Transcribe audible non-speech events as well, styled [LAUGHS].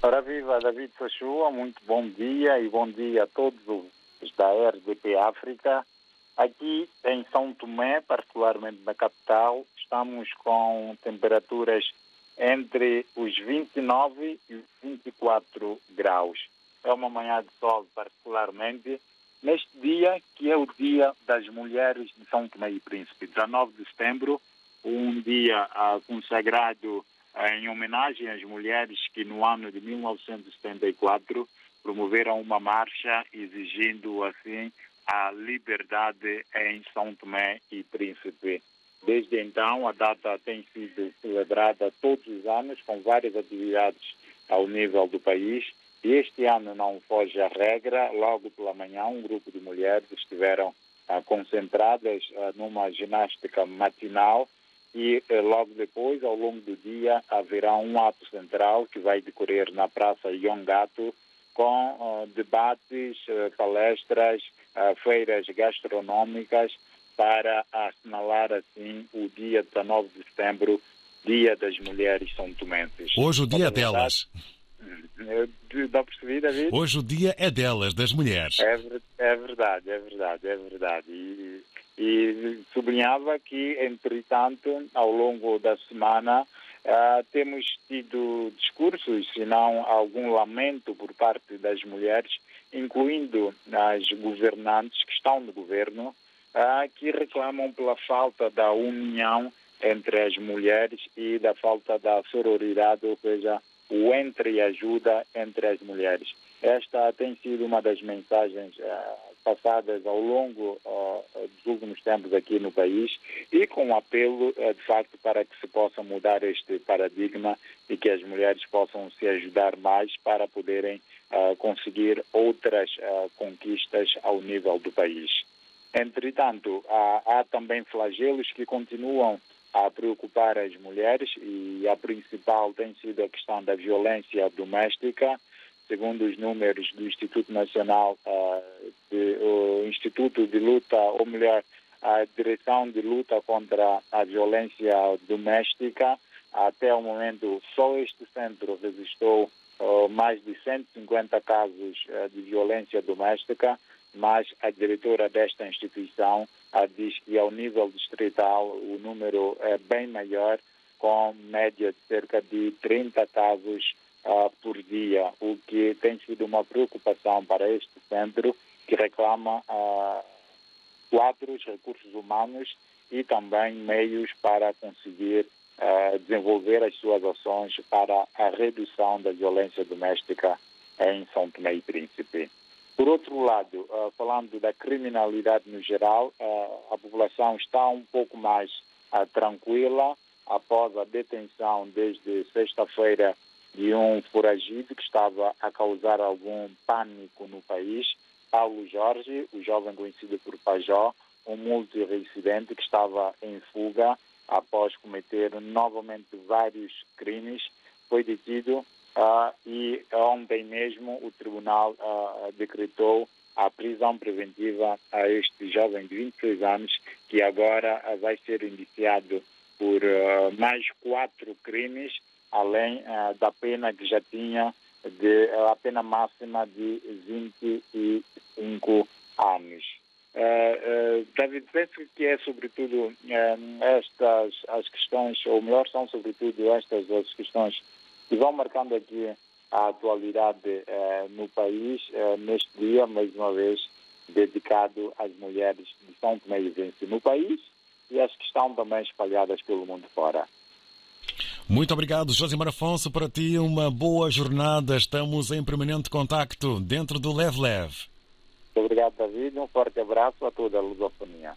Ora viva, David Sachua, muito bom dia e bom dia a todos os da RDP África. Aqui em São Tomé, particularmente na capital, estamos com temperaturas entre os 29 e os 24 graus. É uma manhã de sol, particularmente neste dia, que é o Dia das Mulheres de São Tomé e Príncipe, 19 de setembro, um dia ah, consagrado em homenagem às mulheres que no ano de 1974 promoveram uma marcha exigindo assim a liberdade em São Tomé e Príncipe. Desde então, a data tem sido celebrada todos os anos com várias atividades ao nível do país. E este ano não foge a regra. Logo pela manhã, um grupo de mulheres estiveram ah, concentradas ah, numa ginástica matinal e eh, logo depois, ao longo do dia, haverá um ato central que vai decorrer na Praça Yongato com uh, debates, uh, palestras, uh, feiras gastronômicas para assinalar assim o dia 19 de setembro, Dia das Mulheres São Tomenses. Hoje o dia é delas. [LAUGHS] Não percebi, David? Hoje o dia é delas, das mulheres. É, é verdade, é verdade, é verdade. E sublinhava que, entretanto, ao longo da semana, Uh, temos tido discursos, se não algum lamento por parte das mulheres, incluindo as governantes que estão no governo, uh, que reclamam pela falta da união entre as mulheres e da falta da sororidade, ou seja, o entre-ajuda entre as mulheres. Esta tem sido uma das mensagens uh, passadas ao longo dos últimos tempos aqui no país e com um apelo, uh, de facto, para que se possa mudar este paradigma e que as mulheres possam se ajudar mais para poderem conseguir outras conquistas ao nível do país. Entretanto, há, há também flagelos que continuam a preocupar as mulheres e a principal tem sido a questão da violência doméstica. Segundo os números do Instituto Nacional, uh, de, Instituto de Luta, ou melhor, a Direção de Luta contra a Violência Doméstica, até o momento só este centro registrou uh, mais de 150 casos uh, de violência doméstica, mas a diretora desta instituição diz que ao nível distrital o número é bem maior, com média de cerca de 30 casos uh, por dia, o que tem sido uma preocupação para este centro, que reclama uh, quadros, recursos humanos e também meios para conseguir uh, desenvolver as suas ações para a redução da violência doméstica em São Tomé e Príncipe. Por outro lado, uh, falando da criminalidade no geral, a população está um pouco mais tranquila após a detenção desde sexta-feira de um foragido que estava a causar algum pânico no país, Paulo Jorge, o jovem conhecido por Pajó, um multireincidente que estava em fuga após cometer novamente vários crimes, foi detido Uh, e ontem mesmo o tribunal uh, decretou a prisão preventiva a este jovem de 26 anos, que agora uh, vai ser indiciado por mais quatro crimes, além da pena que já tinha, de, a pena máxima de 25 anos. David, penso que é sobretudo estas as questões, ou melhor, são sobretudo estas as questões que vão marcando aqui a atualidade eh, no país, eh, neste dia, mais uma vez, dedicado às mulheres de São Tomé e no país e às que estão também espalhadas pelo mundo fora. Muito obrigado, Josimar Afonso. Para ti, uma boa jornada. Estamos em permanente contacto dentro do Lev Lev. Muito obrigado, David. Um forte abraço a toda a lusofonia.